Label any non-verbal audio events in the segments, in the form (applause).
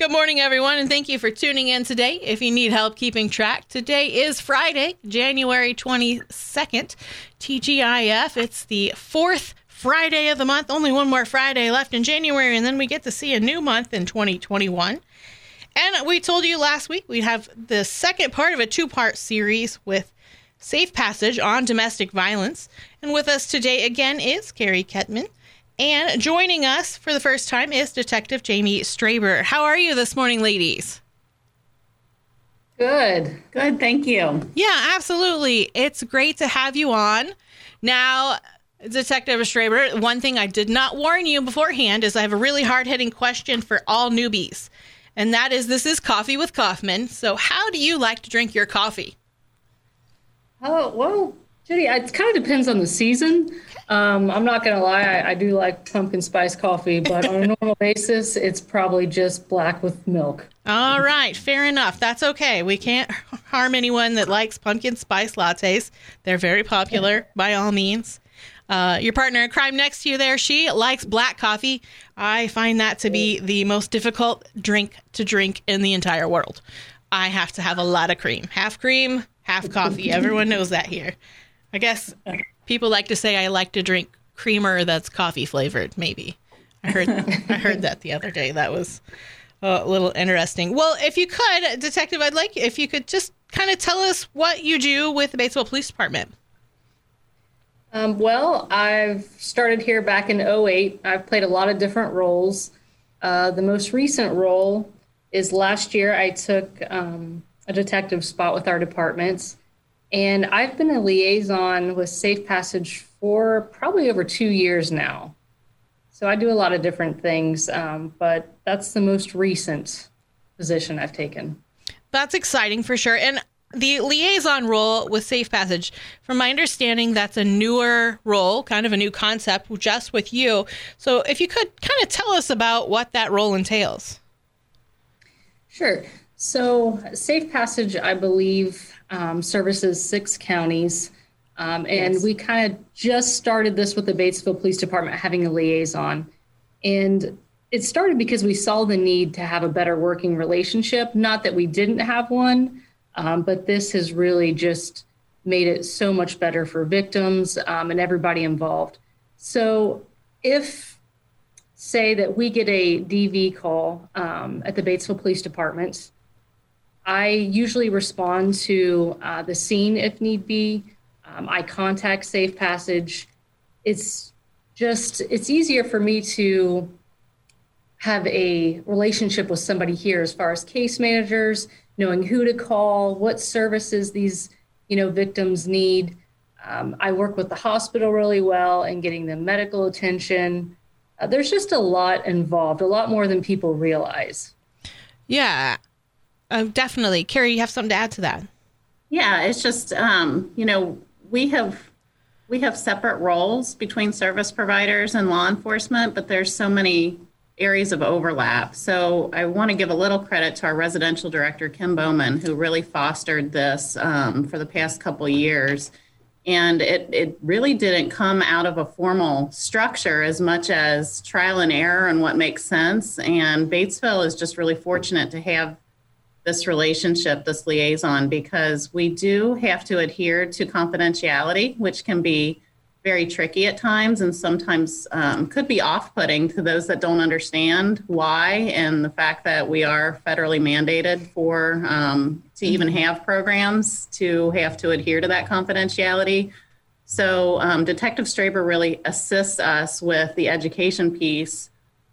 Good morning, everyone, and thank you for tuning in today. If you need help keeping track, today is Friday, January 22nd, TGIF. It's the fourth Friday of the month. Only one more Friday left in January, and then we get to see a new month in 2021. And we told you last week we'd have the second part of a two part series with Safe Passage on domestic violence. And with us today again is Carrie Ketman. And joining us for the first time is Detective Jamie Straber. How are you this morning, ladies? Good, good, thank you. Yeah, absolutely. It's great to have you on. Now, Detective Straber, one thing I did not warn you beforehand is I have a really hard hitting question for all newbies. And that is this is Coffee with Kaufman. So, how do you like to drink your coffee? Oh, Judy, it kind of depends on the season. Um, I'm not going to lie, I, I, do like pumpkin spice coffee, but on a (laughs) normal basis, it's probably just black with milk. All right, fair enough. That's okay. We can't (laughs) harm anyone that likes pumpkin spice lattes. They're very popular by all means. Uh, your partner in crime next to you there, she likes black coffee. I find that to be the most difficult drink to drink in the entire world. I have to have a lot of cream. Half cream, half coffee. (laughs) Everyone knows that here. I guess people like to say I like to drink creamer that's coffee flavored. Maybe I heard I heard that the other day. That was a little interesting. Well, if you could, detective, I'd like if you could just kind of tell us what you do with the Batesville Police Department. Um, well, I've started here back in 08. I've played a lot of different roles. Uh, the most recent role is last year I took um, a detective spot with our departments. And I've been a liaison with Safe Passage for probably over two years now. So I do a lot of different things, um, but that's the most recent position I've taken. That's exciting for sure. And the liaison role with Safe Passage, from my understanding, that's a newer role, kind of a new concept just with you. So if you could kind of tell us about what that role entails. Sure. So, Safe Passage, I believe, um, services six counties. Um, and yes. we kind of just started this with the Batesville Police Department having a liaison. And it started because we saw the need to have a better working relationship. Not that we didn't have one, um, but this has really just made it so much better for victims um, and everybody involved. So if, say, that we get a DV call um, at the Batesville Police Department, I usually respond to uh, the scene if need be. Um, I contact Safe Passage. It's just, it's easier for me to have a relationship with somebody here as far as case managers, knowing who to call, what services these, you know, victims need. Um, I work with the hospital really well and getting them medical attention. Uh, there's just a lot involved, a lot more than people realize. Yeah, uh, definitely. Carrie, you have something to add to that? Yeah, it's just um, you know we have we have separate roles between service providers and law enforcement, but there's so many areas of overlap. So I want to give a little credit to our residential director Kim Bowman, who really fostered this um, for the past couple years. And it, it really didn't come out of a formal structure as much as trial and error and what makes sense. And Batesville is just really fortunate to have this relationship, this liaison, because we do have to adhere to confidentiality, which can be very tricky at times and sometimes um, could be off putting to those that don't understand why and the fact that we are federally mandated for um, to even mm-hmm. have programs to have to adhere to that confidentiality. So, um, Detective Straber really assists us with the education piece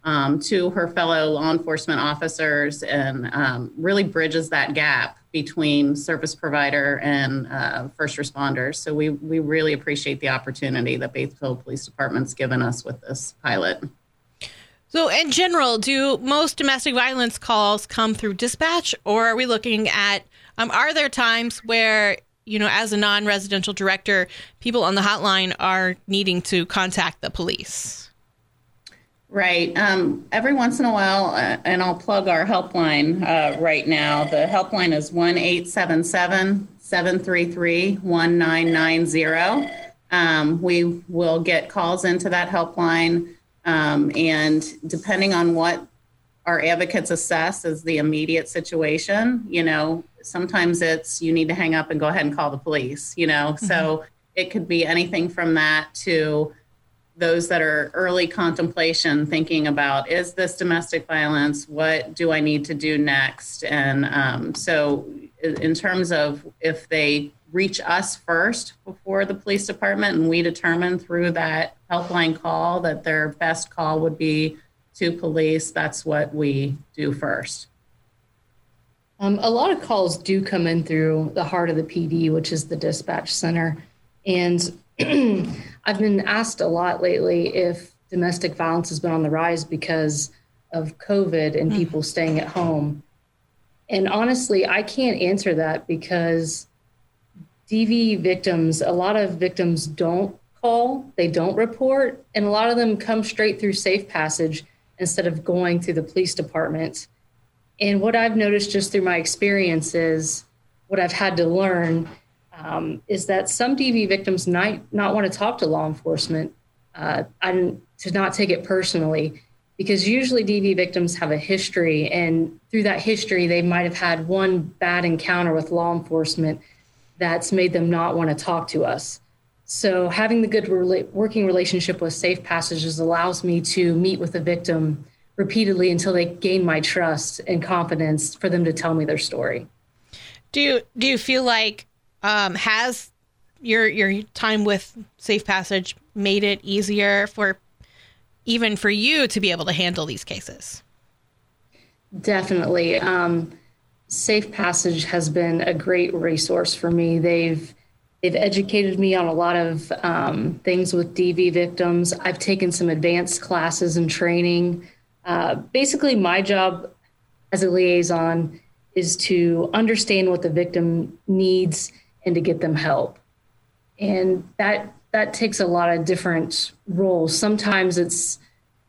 um, to her fellow law enforcement officers and um, really bridges that gap between service provider and uh, first responders. So we, we really appreciate the opportunity that Batesville Police Department's given us with this pilot. So, in general, do most domestic violence calls come through dispatch, or are we looking at? Um, are there times where you know, as a non-residential director, people on the hotline are needing to contact the police? Right. Um, every once in a while, uh, and I'll plug our helpline uh, right now. The helpline is 1 877 733 1990. Um, we will get calls into that helpline. Um, and depending on what our advocates assess as the immediate situation. You know, sometimes it's you need to hang up and go ahead and call the police, you know. Mm-hmm. So it could be anything from that to those that are early contemplation thinking about is this domestic violence? What do i need to do next? And um, so in terms of if they reach us first before the police department and we determine through that helpline call that their best call would be to police that's what we do first. Um, a lot of calls do come in through the heart of the pd which is the dispatch center. And (clears throat) I've been asked a lot lately if domestic violence has been on the rise because of COVID and mm. people staying at home. And honestly, I can't answer that because DV victims, a lot of victims don't call, they don't report, and a lot of them come straight through Safe Passage instead of going through the police department. And what I've noticed just through my experience is what I've had to learn um, is that some DV victims might not want to talk to law enforcement uh, and to not take it personally because usually DV victims have a history, and through that history, they might have had one bad encounter with law enforcement that's made them not want to talk to us. So, having the good working relationship with Safe Passages allows me to meet with the victim repeatedly until they gain my trust and confidence for them to tell me their story. Do you do you feel like um, has your your time with Safe Passage made it easier for even for you to be able to handle these cases? Definitely. Um, Safe Passage has been a great resource for me. They've they've educated me on a lot of um, things with DV victims. I've taken some advanced classes and training. Uh, basically, my job as a liaison is to understand what the victim needs and to get them help. And that that takes a lot of different roles. Sometimes it's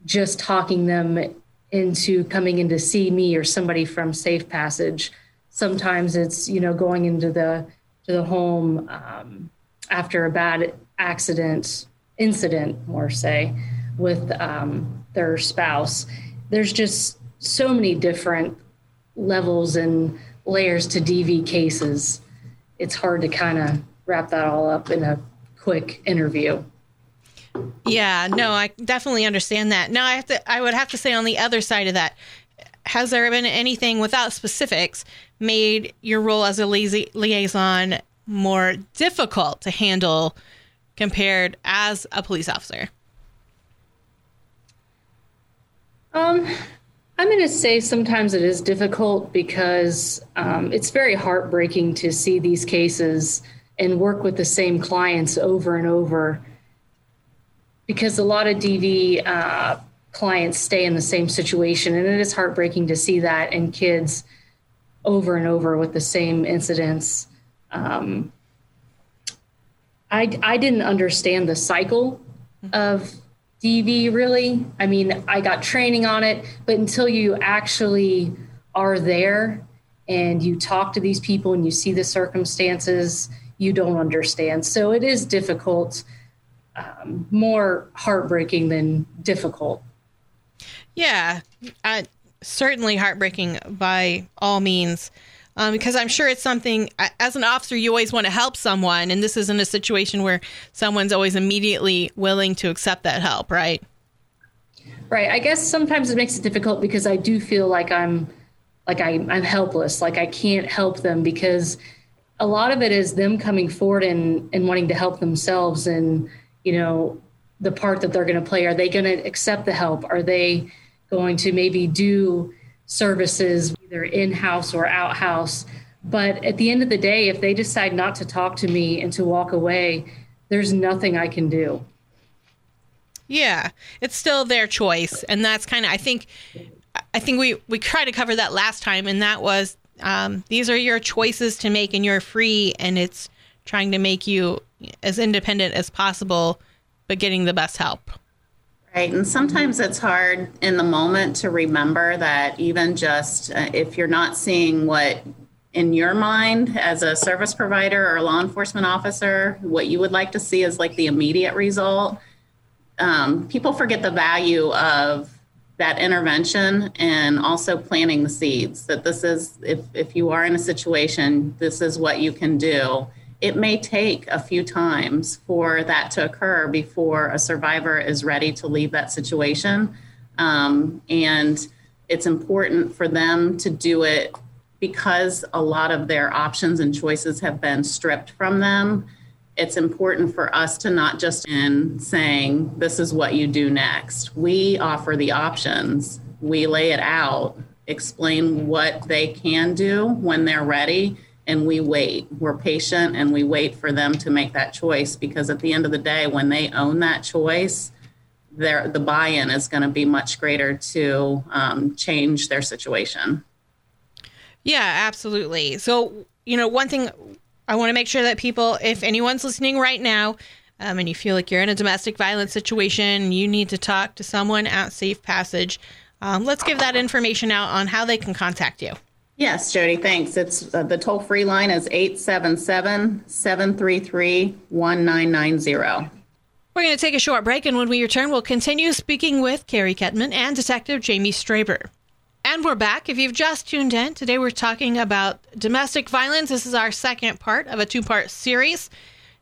just talking them into coming in to see me or somebody from Safe Passage. Sometimes it's you know going into the to the home um, after a bad accident incident, more say, with um, their spouse. There's just so many different levels and layers to DV cases it's hard to kind of wrap that all up in a quick interview. Yeah, no, I definitely understand that. Now I have to I would have to say on the other side of that, has there been anything without specifics made your role as a liaison more difficult to handle compared as a police officer? Um I'm going to say sometimes it is difficult because um, it's very heartbreaking to see these cases and work with the same clients over and over because a lot of DV uh, clients stay in the same situation. And it is heartbreaking to see that in kids over and over with the same incidents. Um, I, I didn't understand the cycle of DV really. I mean, I got training on it, but until you actually are there and you talk to these people and you see the circumstances, you don't understand. So it is difficult, um, more heartbreaking than difficult. Yeah, certainly heartbreaking by all means um, because I'm sure it's something as an officer you always want to help someone, and this isn't a situation where someone's always immediately willing to accept that help, right? Right. I guess sometimes it makes it difficult because I do feel like I'm like I, I'm helpless, like I can't help them because a lot of it is them coming forward and, and wanting to help themselves and you know the part that they're going to play. Are they going to accept the help? Are they going to maybe do services, either in house or out house. But at the end of the day, if they decide not to talk to me and to walk away, there's nothing I can do. Yeah, it's still their choice, and that's kind of I think I think we we tried to cover that last time, and that was um, these are your choices to make, and you're free, and it's trying to make you as independent as possible, but getting the best help. Right. And sometimes it's hard in the moment to remember that even just uh, if you're not seeing what in your mind as a service provider or a law enforcement officer, what you would like to see is like the immediate result. Um, people forget the value of that intervention and also planting the seeds that this is if, if you are in a situation this is what you can do it may take a few times for that to occur before a survivor is ready to leave that situation. Um, and it's important for them to do it because a lot of their options and choices have been stripped from them. It's important for us to not just in saying this is what you do next. We offer the options. We lay it out. Explain what they can do when they're ready and we wait we're patient and we wait for them to make that choice because at the end of the day when they own that choice their the buy-in is going to be much greater to um, change their situation yeah absolutely so you know one thing I want to make sure that people, if anyone's listening right now, um, and you feel like you're in a domestic violence situation, you need to talk to someone at Safe Passage. Um, let's give that information out on how they can contact you. Yes, Jody, thanks. It's uh, the toll free line is 877 733 1990. We're going to take a short break, and when we return, we'll continue speaking with Carrie Ketman and Detective Jamie Straber. And we're back. If you've just tuned in, today we're talking about domestic violence. This is our second part of a two part series.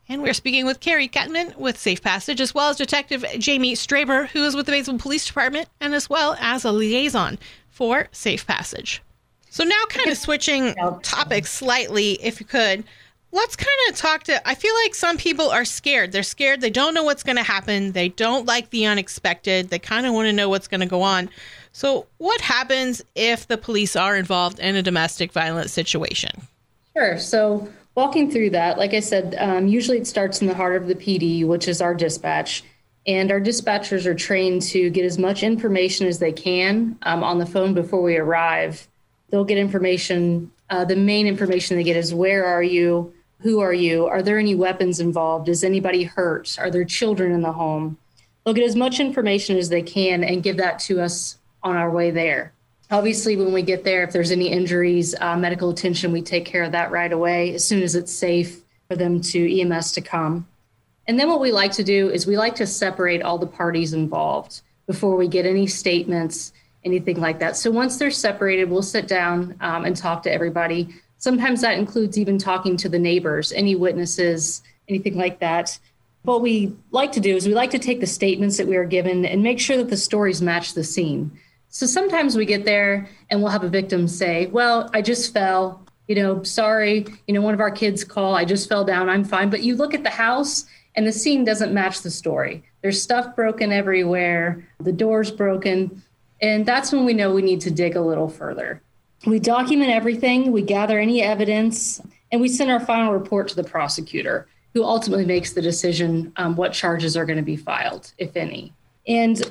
And we're speaking with Carrie Ketman with Safe Passage, as well as Detective Jamie Straber, who is with the Batesville Police Department, and as well as a liaison for Safe Passage. So now, kind of switching (laughs) topics slightly, if you could, let's kind of talk to. I feel like some people are scared. They're scared. They don't know what's going to happen. They don't like the unexpected. They kind of want to know what's going to go on. So, what happens if the police are involved in a domestic violence situation? Sure. So, walking through that, like I said, um, usually it starts in the heart of the PD, which is our dispatch. And our dispatchers are trained to get as much information as they can um, on the phone before we arrive. They'll get information. Uh, the main information they get is where are you? Who are you? Are there any weapons involved? Is anybody hurt? Are there children in the home? They'll get as much information as they can and give that to us on our way there. Obviously, when we get there, if there's any injuries, uh, medical attention, we take care of that right away as soon as it's safe for them to EMS to come. And then what we like to do is we like to separate all the parties involved before we get any statements, anything like that. So once they're separated, we'll sit down um, and talk to everybody. Sometimes that includes even talking to the neighbors, any witnesses, anything like that. What we like to do is we like to take the statements that we are given and make sure that the stories match the scene. So sometimes we get there and we'll have a victim say, Well, I just fell. You know, sorry, you know, one of our kids call, I just fell down, I'm fine. But you look at the house and the scene doesn't match the story. There's stuff broken everywhere, the door's broken. And that's when we know we need to dig a little further. We document everything, we gather any evidence, and we send our final report to the prosecutor, who ultimately makes the decision um, what charges are going to be filed, if any. And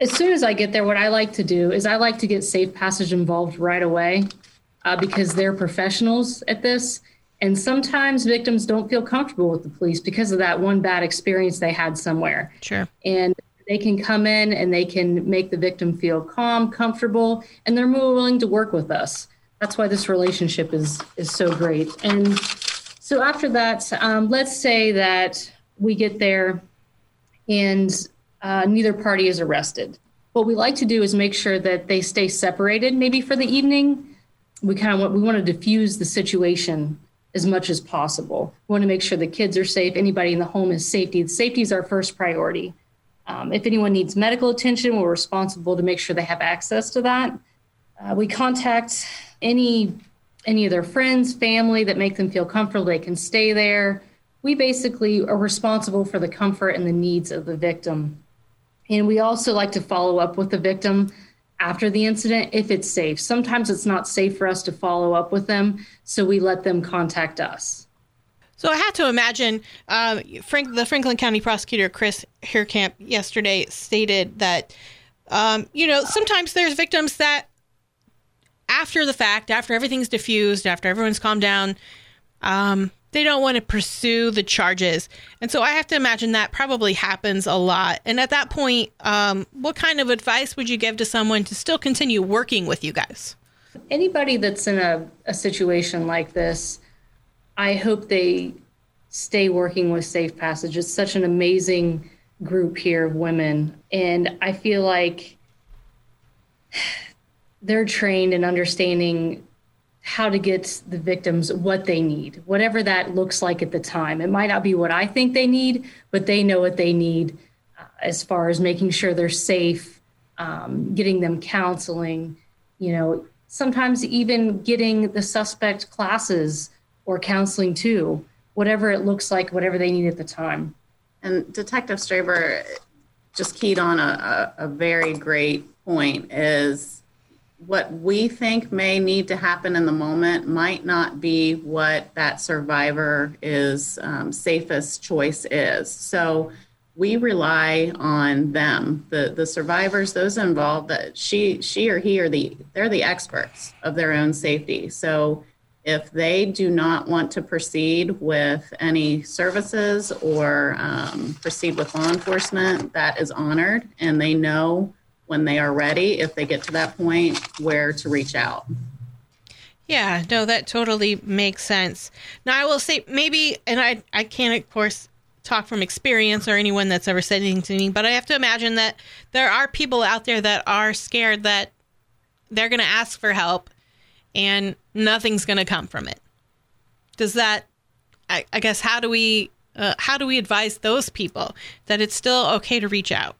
as soon as I get there, what I like to do is I like to get Safe Passage involved right away uh, because they're professionals at this. And sometimes victims don't feel comfortable with the police because of that one bad experience they had somewhere. Sure. And they can come in and they can make the victim feel calm, comfortable, and they're more willing to work with us. That's why this relationship is is so great. And so after that, um, let's say that we get there and uh, neither party is arrested. What we like to do is make sure that they stay separated, maybe for the evening. We kind of want, we want to diffuse the situation as much as possible. We want to make sure the kids are safe, anybody in the home is safety. Safety is our first priority. Um, if anyone needs medical attention, we're responsible to make sure they have access to that. Uh, we contact any any of their friends, family that make them feel comfortable they can stay there. We basically are responsible for the comfort and the needs of the victim. And we also like to follow up with the victim after the incident if it's safe. Sometimes it's not safe for us to follow up with them, so we let them contact us. So I have to imagine uh, Frank, the Franklin County prosecutor Chris Huerkamp yesterday stated that um, you know sometimes there's victims that after the fact, after everything's diffused, after everyone's calmed down, um, they don't want to pursue the charges. And so I have to imagine that probably happens a lot. And at that point, um, what kind of advice would you give to someone to still continue working with you guys? Anybody that's in a, a situation like this, I hope they stay working with Safe Passage. It's such an amazing group here of women. And I feel like they're trained in understanding how to get the victims what they need, whatever that looks like at the time. It might not be what I think they need, but they know what they need uh, as far as making sure they're safe, um, getting them counseling, you know, sometimes even getting the suspect classes or counseling too, whatever it looks like, whatever they need at the time. And Detective Straber just keyed on a, a, a very great point is what we think may need to happen in the moment might not be what that survivor is um, safest choice is. So we rely on them, the the survivors, those involved. That she she or he are the they're the experts of their own safety. So if they do not want to proceed with any services or um, proceed with law enforcement, that is honored, and they know when they are ready, if they get to that point, where to reach out. Yeah, no, that totally makes sense. Now, I will say maybe, and I, I can't, of course, talk from experience or anyone that's ever said anything to me, but I have to imagine that there are people out there that are scared that they're going to ask for help and nothing's going to come from it. Does that, I, I guess, how do we, uh, how do we advise those people that it's still okay to reach out?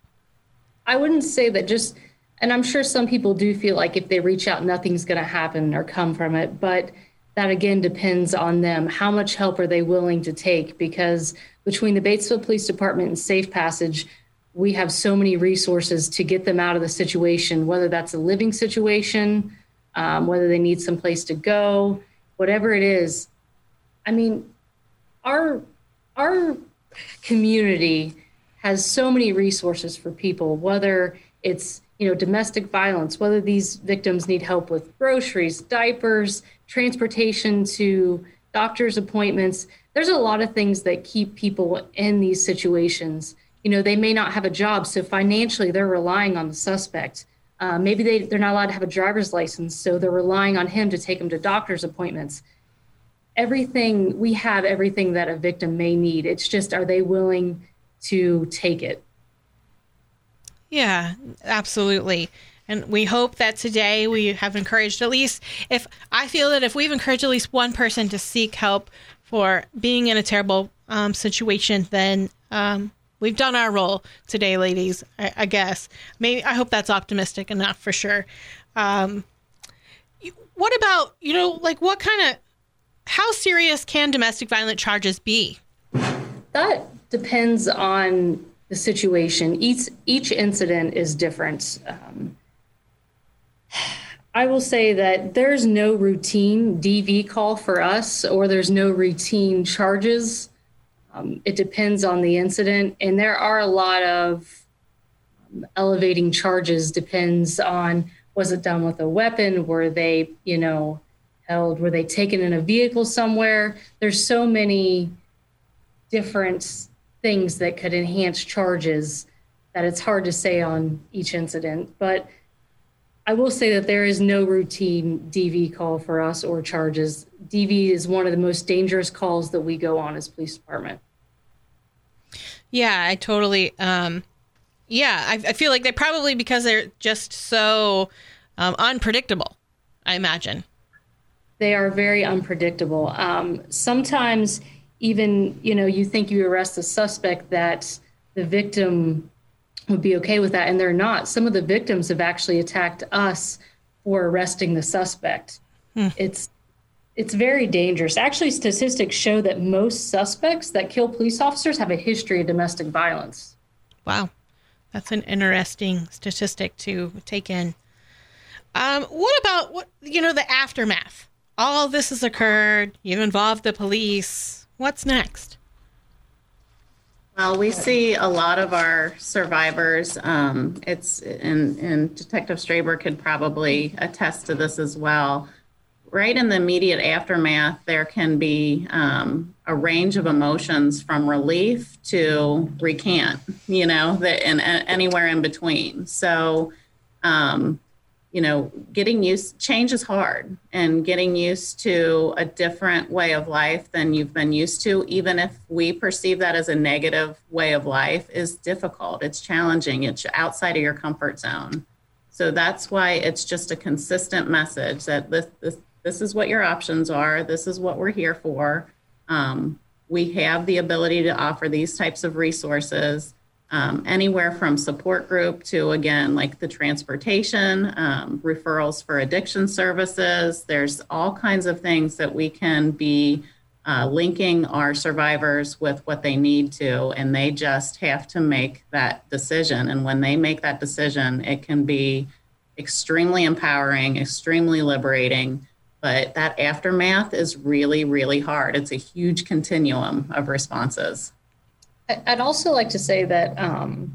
I wouldn't say that just, and I'm sure some people do feel like if they reach out, nothing's going to happen or come from it. But that again depends on them. How much help are they willing to take? Because between the Batesville Police Department and Safe Passage, we have so many resources to get them out of the situation, whether that's a living situation, um, whether they need some place to go, whatever it is. I mean, our our community has so many resources for people, whether it's you know domestic violence, whether these victims need help with groceries, diapers, transportation to doctor's appointments. There's a lot of things that keep people in these situations. You know, they may not have a job, so financially they're relying on the suspect. Uh, maybe they, they're not allowed to have a driver's license, so they're relying on him to take them to doctor's appointments. Everything, we have everything that a victim may need. It's just, are they willing to take it. Yeah, absolutely. And we hope that today we have encouraged at least if I feel that if we've encouraged at least one person to seek help for being in a terrible um, situation, then um, we've done our role today, ladies. I, I, guess. Maybe I hope that's optimistic enough for sure. Um, what about you know like what kind of how serious can domestic violent charges be? That depends on the situation. Each each incident is different. Um, I will say that there's no routine DV call for us, or there's no routine charges. Um, it depends on the incident, and there are a lot of um, elevating charges. Depends on was it done with a weapon? Were they, you know, held? Were they taken in a vehicle somewhere? There's so many different things that could enhance charges that it's hard to say on each incident. But I will say that there is no routine DV call for us or charges. DV is one of the most dangerous calls that we go on as police department. Yeah, I totally. Um, yeah, I, I feel like they probably because they're just so um, unpredictable. I imagine they are very unpredictable. Um, sometimes even you know you think you arrest a suspect that the victim would be okay with that and they're not. Some of the victims have actually attacked us for arresting the suspect. Hmm. it's it's very dangerous. Actually statistics show that most suspects that kill police officers have a history of domestic violence. Wow. That's an interesting statistic to take in. Um, what about what you know the aftermath? All this has occurred. You've involved the police. What's next? Well, we see a lot of our survivors. Um, it's and, and Detective Straber could probably attest to this as well. Right in the immediate aftermath, there can be um, a range of emotions from relief to recant, you know, the, and, and anywhere in between. So, um, you know, getting used, change is hard and getting used to a different way of life than you've been used to, even if we perceive that as a negative way of life, is difficult. It's challenging. It's outside of your comfort zone. So that's why it's just a consistent message that this, this, this is what your options are. This is what we're here for. Um, we have the ability to offer these types of resources um, anywhere from support group to again like the transportation um, referrals for addiction services there's all kinds of things that we can be uh, linking our survivors with what they need to and they just have to make that decision and when they make that decision it can be extremely empowering extremely liberating but that aftermath is really, really hard. It's a huge continuum of responses. I'd also like to say that um,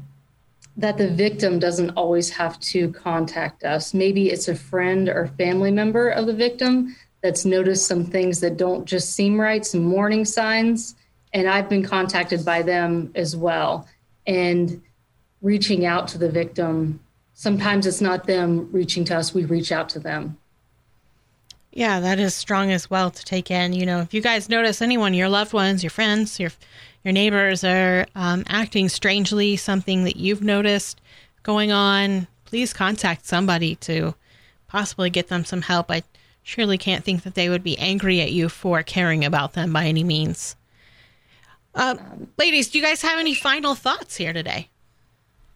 that the victim doesn't always have to contact us. Maybe it's a friend or family member of the victim that's noticed some things that don't just seem right, some warning signs, and I've been contacted by them as well. And reaching out to the victim, sometimes it's not them reaching to us; we reach out to them. Yeah, that is strong as well to take in. You know, if you guys notice anyone, your loved ones, your friends, your your neighbors are um, acting strangely, something that you've noticed going on, please contact somebody to possibly get them some help. I surely can't think that they would be angry at you for caring about them by any means. Uh, ladies, do you guys have any final thoughts here today?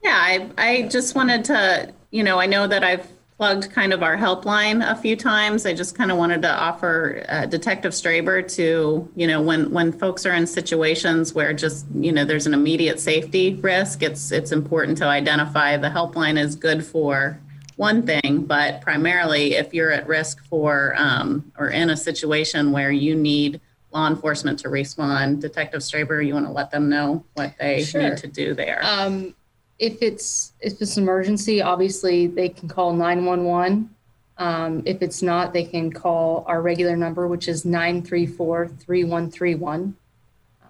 Yeah, I, I just wanted to, you know, I know that I've plugged kind of our helpline a few times. I just kind of wanted to offer uh, Detective Straber to, you know, when when folks are in situations where just, you know, there's an immediate safety risk, it's it's important to identify the helpline is good for one thing, but primarily if you're at risk for um, or in a situation where you need law enforcement to respond, Detective Straber, you want to let them know what they sure. need to do there. Um, if it's if it's an emergency, obviously they can call 911. Um, if it's not, they can call our regular number, which is 934 3131.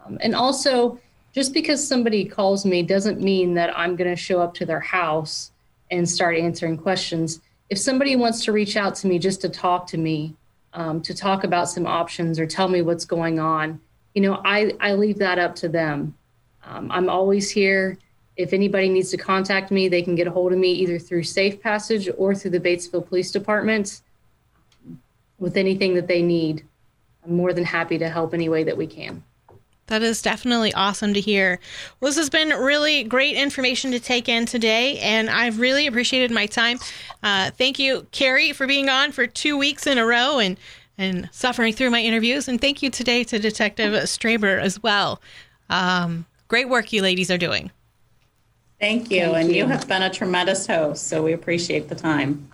Um, and also, just because somebody calls me doesn't mean that I'm going to show up to their house and start answering questions. If somebody wants to reach out to me just to talk to me, um, to talk about some options or tell me what's going on, you know, I, I leave that up to them. Um, I'm always here if anybody needs to contact me, they can get a hold of me either through Safe Passage or through the Batesville Police Department with anything that they need. I'm more than happy to help any way that we can. That is definitely awesome to hear. Well, this has been really great information to take in today, and I've really appreciated my time. Uh, thank you, Carrie, for being on for two weeks in a row and and suffering through my interviews, and thank you today to Detective Straber as well. Um, great work you ladies are doing. Thank you. Thank and you. you have been a tremendous host, so we appreciate the time.